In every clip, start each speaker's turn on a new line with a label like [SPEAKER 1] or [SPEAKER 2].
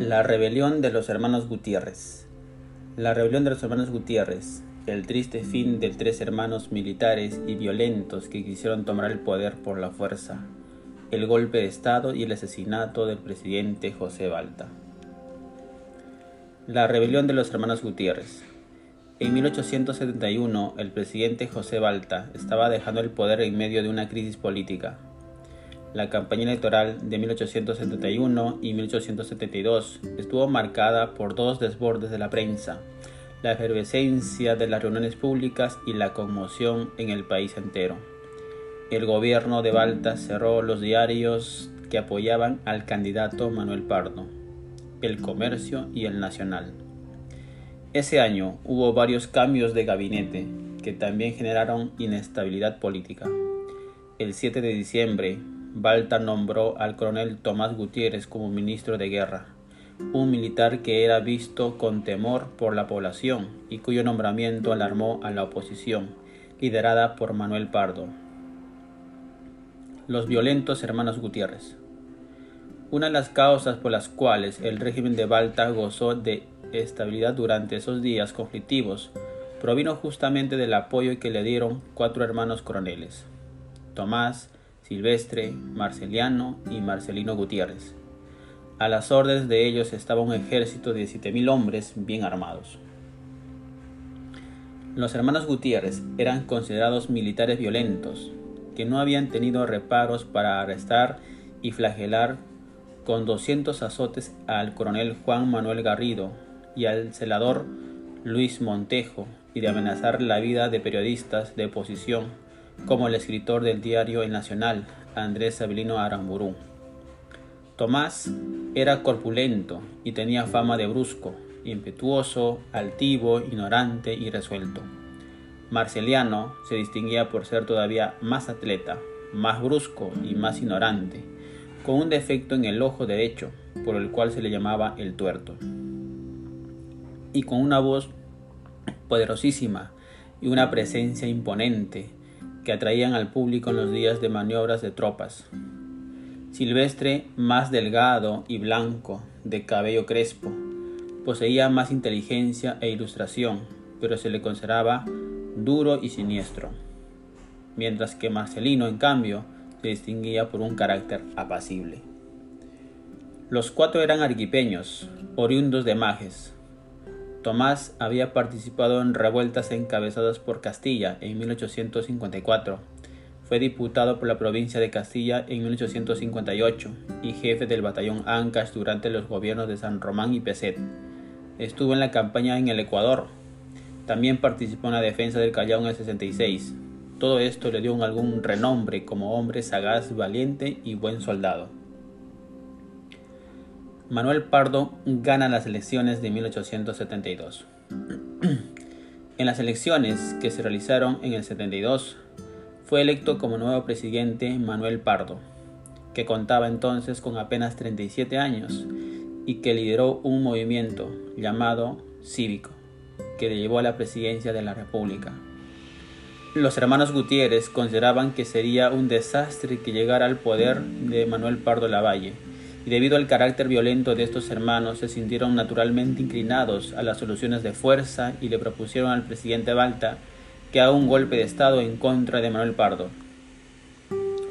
[SPEAKER 1] La rebelión de los hermanos Gutiérrez. La rebelión de los hermanos Gutiérrez, el triste fin de tres hermanos militares y violentos que quisieron tomar el poder por la fuerza, el golpe de Estado y el asesinato del presidente José Balta. La rebelión de los hermanos Gutiérrez. En 1871, el presidente José Balta estaba dejando el poder en medio de una crisis política la campaña electoral de 1871 y 1872 estuvo marcada por dos desbordes de la prensa, la efervescencia de las reuniones públicas y la conmoción en el país entero. El gobierno de Balta cerró los diarios que apoyaban al candidato Manuel Pardo, El Comercio y El Nacional. Ese año hubo varios cambios de gabinete que también generaron inestabilidad política. El 7 de diciembre, Balta nombró al coronel Tomás Gutiérrez como ministro de guerra, un militar que era visto con temor por la población y cuyo nombramiento alarmó a la oposición, liderada por Manuel Pardo. Los violentos hermanos Gutiérrez. Una de las causas por las cuales el régimen de Balta gozó de estabilidad durante esos días conflictivos provino justamente del apoyo que le dieron cuatro hermanos coroneles, Tomás, Silvestre, Marceliano y Marcelino Gutiérrez. A las órdenes de ellos estaba un ejército de 7.000 hombres bien armados. Los hermanos Gutiérrez eran considerados militares violentos, que no habían tenido reparos para arrestar y flagelar con 200 azotes al coronel Juan Manuel Garrido y al celador Luis Montejo y de amenazar la vida de periodistas de oposición como el escritor del diario El Nacional, Andrés Abilino Aramburú. Tomás era corpulento y tenía fama de brusco, impetuoso, altivo, ignorante y resuelto. Marceliano se distinguía por ser todavía más atleta, más brusco y más ignorante, con un defecto en el ojo derecho, por el cual se le llamaba el tuerto, y con una voz poderosísima y una presencia imponente que atraían al público en los días de maniobras de tropas. Silvestre, más delgado y blanco, de cabello crespo, poseía más inteligencia e ilustración, pero se le consideraba duro y siniestro, mientras que Marcelino, en cambio, se distinguía por un carácter apacible. Los cuatro eran arquipeños, oriundos de Majes, Tomás había participado en revueltas encabezadas por Castilla en 1854. Fue diputado por la provincia de Castilla en 1858 y jefe del batallón Ancash durante los gobiernos de San Román y Peset. Estuvo en la campaña en el Ecuador. También participó en la defensa del Callao en el 66. Todo esto le dio algún renombre como hombre sagaz, valiente y buen soldado. Manuel Pardo gana las elecciones de 1872. en las elecciones que se realizaron en el 72, fue electo como nuevo presidente Manuel Pardo, que contaba entonces con apenas 37 años y que lideró un movimiento llamado Cívico, que le llevó a la presidencia de la República. Los hermanos Gutiérrez consideraban que sería un desastre que llegara al poder de Manuel Pardo Lavalle y debido al carácter violento de estos hermanos se sintieron naturalmente inclinados a las soluciones de fuerza y le propusieron al presidente Balta que haga un golpe de Estado en contra de Manuel Pardo.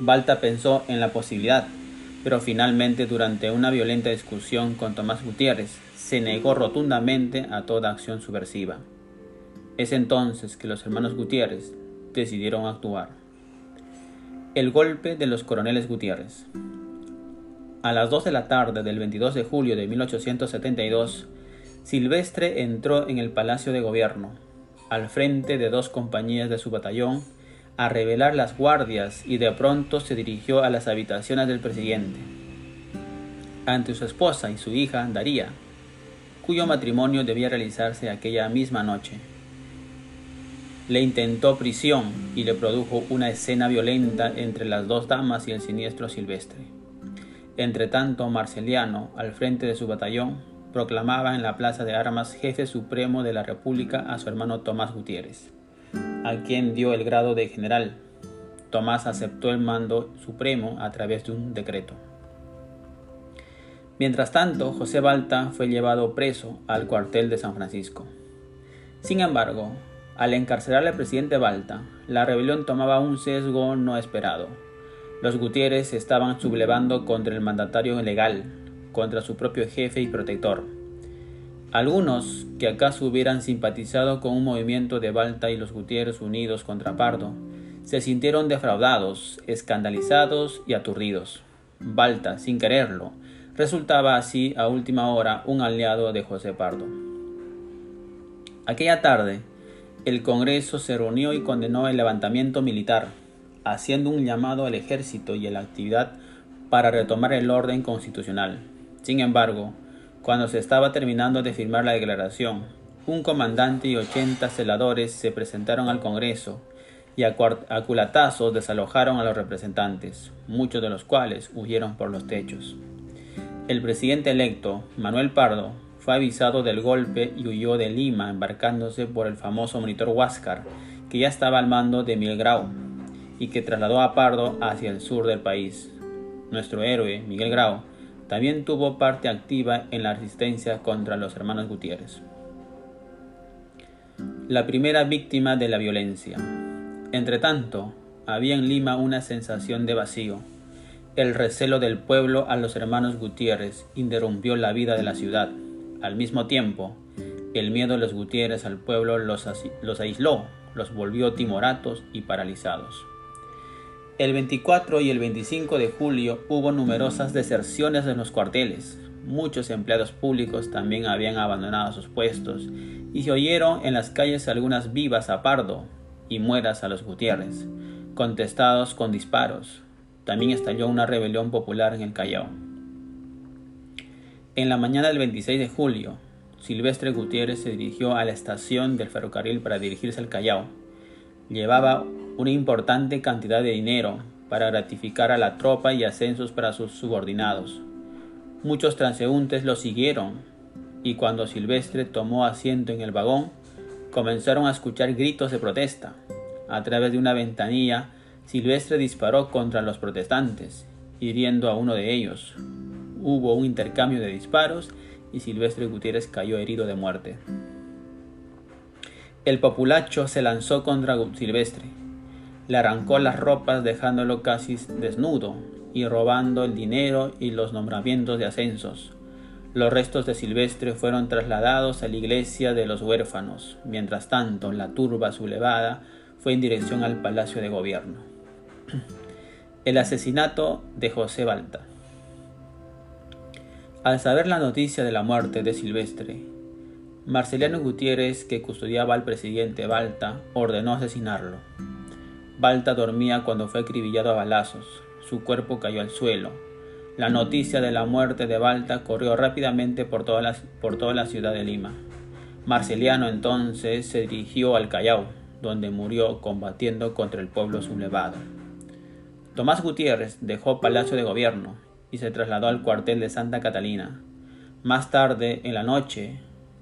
[SPEAKER 1] Balta pensó en la posibilidad, pero finalmente durante una violenta discusión con Tomás Gutiérrez se negó rotundamente a toda acción subversiva. Es entonces que los hermanos Gutiérrez decidieron actuar. El golpe de los coroneles Gutiérrez. A las 2 de la tarde del 22 de julio de 1872, Silvestre entró en el Palacio de Gobierno, al frente de dos compañías de su batallón, a revelar las guardias y de pronto se dirigió a las habitaciones del presidente. Ante su esposa y su hija, Daría, cuyo matrimonio debía realizarse aquella misma noche. Le intentó prisión y le produjo una escena violenta entre las dos damas y el siniestro Silvestre. Entretanto, Marceliano, al frente de su batallón, proclamaba en la plaza de armas jefe supremo de la República a su hermano Tomás Gutiérrez, a quien dio el grado de general. Tomás aceptó el mando supremo a través de un decreto. Mientras tanto, José Balta fue llevado preso al cuartel de San Francisco. Sin embargo, al encarcelar al presidente Balta, la rebelión tomaba un sesgo no esperado. Los Gutiérrez estaban sublevando contra el mandatario legal, contra su propio jefe y protector. Algunos, que acaso hubieran simpatizado con un movimiento de Balta y los Gutiérrez unidos contra Pardo, se sintieron defraudados, escandalizados y aturdidos. Balta, sin quererlo, resultaba así a última hora un aliado de José Pardo. Aquella tarde, el Congreso se reunió y condenó el levantamiento militar, haciendo un llamado al ejército y a la actividad para retomar el orden constitucional. Sin embargo, cuando se estaba terminando de firmar la declaración, un comandante y ochenta celadores se presentaron al Congreso y a, culatazos desalojaron a los representantes, muchos de los cuales huyeron por los techos. El presidente electo, Manuel Pardo, fue avisado del golpe y huyó de Lima embarcándose por el famoso monitor Huáscar, que ya estaba al mando de Miguel Grau, y que trasladó a Pardo hacia el sur del país. Nuestro héroe, Miguel Grau, también tuvo parte activa en la resistencia contra los hermanos Gutiérrez. La primera víctima de la violencia. Entretanto, había en Lima una sensación de vacío. El recelo del pueblo a los hermanos Gutiérrez interrumpió la vida de la ciudad. Al mismo tiempo, el miedo de los Gutiérrez al pueblo los, los aisló, los volvió timoratos y paralizados. El 24 y el 25 de julio hubo numerosas deserciones en los cuarteles. Muchos empleados públicos también habían abandonado sus puestos y se oyeron en las calles algunas vivas a Pardo, y mueras a los Gutiérrez, contestados con disparos. También estalló una rebelión popular en el Callao. En la mañana del 26 de julio, Silvestre Gutiérrez se dirigió a la estación del ferrocarril para dirigirse al Callao. Llevaba una importante cantidad de dinero para gratificar a la tropa y ascensos para sus subordinados. Muchos transeúntes lo siguieron y cuando Silvestre tomó asiento en el vagón, comenzaron a escuchar gritos de protesta. A través de una ventanilla, Silvestre disparó contra los protestantes, hiriendo a uno de ellos. Hubo un intercambio de disparos y Silvestre Gutiérrez cayó herido de muerte. El populacho se lanzó contra Silvestre. Le arrancó las ropas dejándolo casi desnudo y robando el dinero y los nombramientos de ascensos. Los restos de Silvestre fueron trasladados a la iglesia de los huérfanos. Mientras tanto, la turba sublevada fue en dirección al palacio de gobierno. El asesinato de José Balta. Al saber la noticia de la muerte de Silvestre, Marceliano Gutiérrez, que custodiaba al presidente Balta, ordenó asesinarlo. Balta dormía cuando fue acribillado a balazos. Su cuerpo cayó al suelo la noticia de la muerte de Balta corrió rápidamente por toda, la, por toda la ciudad de Lima. Marceliano entonces se dirigió al Callao, donde murió combatiendo contra el pueblo sublevado. Tomás Gutiérrez dejó Palacio de Gobierno y se trasladó al cuartel de Santa Catalina. Más tarde, en la noche,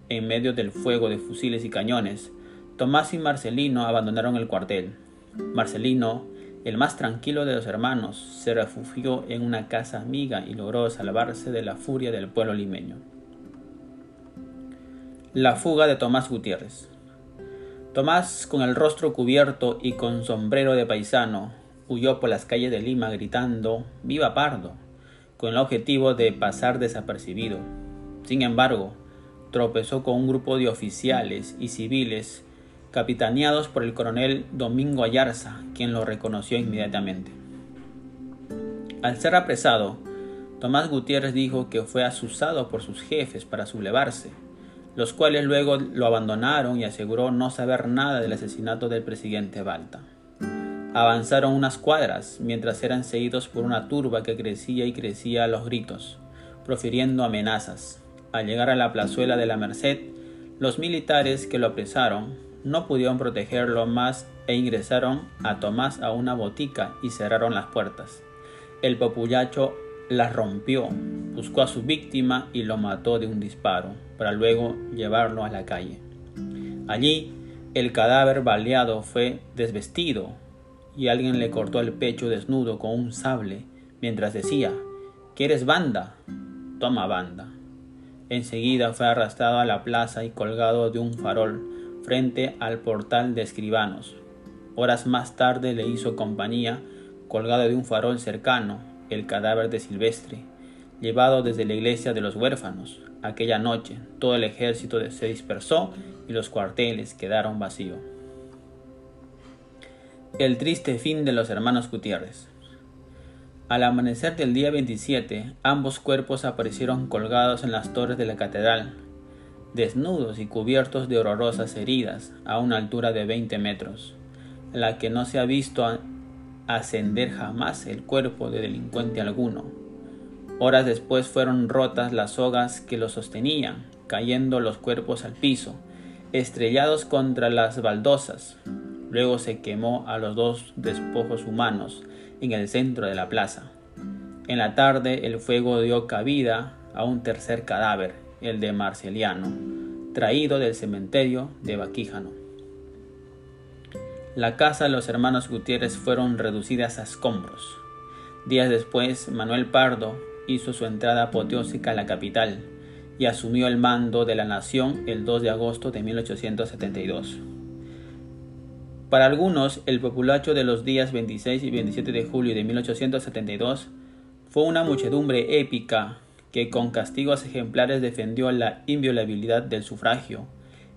[SPEAKER 1] en medio del fuego de fusiles y cañones, Tomás y Marcelino abandonaron el cuartel. Marcelino el más tranquilo de los hermanos se refugió en una casa amiga y logró salvarse de la furia del pueblo limeño. La fuga de Tomás Gutiérrez. Tomás, con el rostro cubierto y con sombrero de paisano, huyó por las calles de Lima gritando Viva Pardo, con el objetivo de pasar desapercibido. Sin embargo, tropezó con un grupo de oficiales y civiles capitaneados por el coronel Domingo Ayarza, quien lo reconoció inmediatamente. Al ser apresado, Tomás Gutiérrez dijo que fue asusado por sus jefes para sublevarse, los cuales luego lo abandonaron y aseguró no saber nada del asesinato del presidente Balta. Avanzaron unas cuadras mientras eran seguidos por una turba que crecía y crecía a los gritos, profiriendo amenazas. Al llegar a la plazuela de la Merced, los militares que lo apresaron no pudieron protegerlo más e ingresaron a Tomás a una botica y cerraron las puertas. El populacho las rompió, buscó a su víctima y lo mató de un disparo, para luego llevarlo a la calle. Allí, el cadáver baleado fue desvestido y alguien le cortó el pecho desnudo con un sable mientras decía, ¿Quieres banda? toma banda. Enseguida fue arrastrado a la plaza y colgado de un farol frente al portal de escribanos. Horas más tarde le hizo compañía, colgado de un farol cercano, el cadáver de Silvestre, llevado desde la iglesia de los huérfanos. Aquella noche todo el ejército se dispersó y los cuarteles quedaron vacíos. El triste fin de los hermanos Gutiérrez. Al amanecer del día 27, ambos cuerpos aparecieron colgados en las torres de la catedral, desnudos y cubiertos de horrorosas heridas a una altura de 20 metros, la que no se ha visto ascender jamás el cuerpo de delincuente alguno. Horas después fueron rotas las sogas que los sostenían, cayendo los cuerpos al piso, estrellados contra las baldosas. Luego se quemó a los dos despojos humanos, en el centro de la plaza. En la tarde el fuego dio cabida a un tercer cadáver, el de Marceliano, traído del cementerio de Baquíjano. La casa de los hermanos Gutiérrez fueron reducidas a escombros. Días después, Manuel Pardo hizo su entrada apoteósica a la capital y asumió el mando de la nación el 2 de agosto de 1872. Para algunos, el populacho de los días 26 y 27 de julio de 1872 fue una muchedumbre épica que con castigos ejemplares defendió la inviolabilidad del sufragio,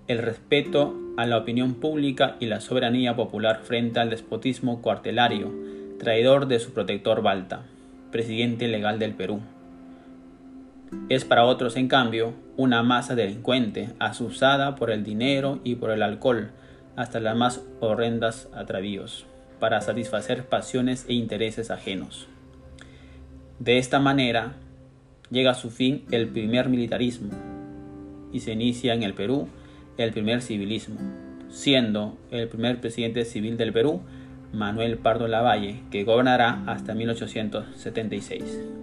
[SPEAKER 1] el respeto a la opinión pública y la soberanía popular frente al despotismo cuartelario, traidor de su protector Balta, presidente legal del Perú. Es para otros, en cambio, una masa delincuente, asusada por el dinero y por el alcohol, hasta las más horrendas atravíos, para satisfacer pasiones e intereses ajenos. De esta manera llega a su fin el primer militarismo y se inicia en el Perú el primer civilismo, siendo el primer presidente civil del Perú Manuel Pardo Lavalle, que gobernará hasta 1876.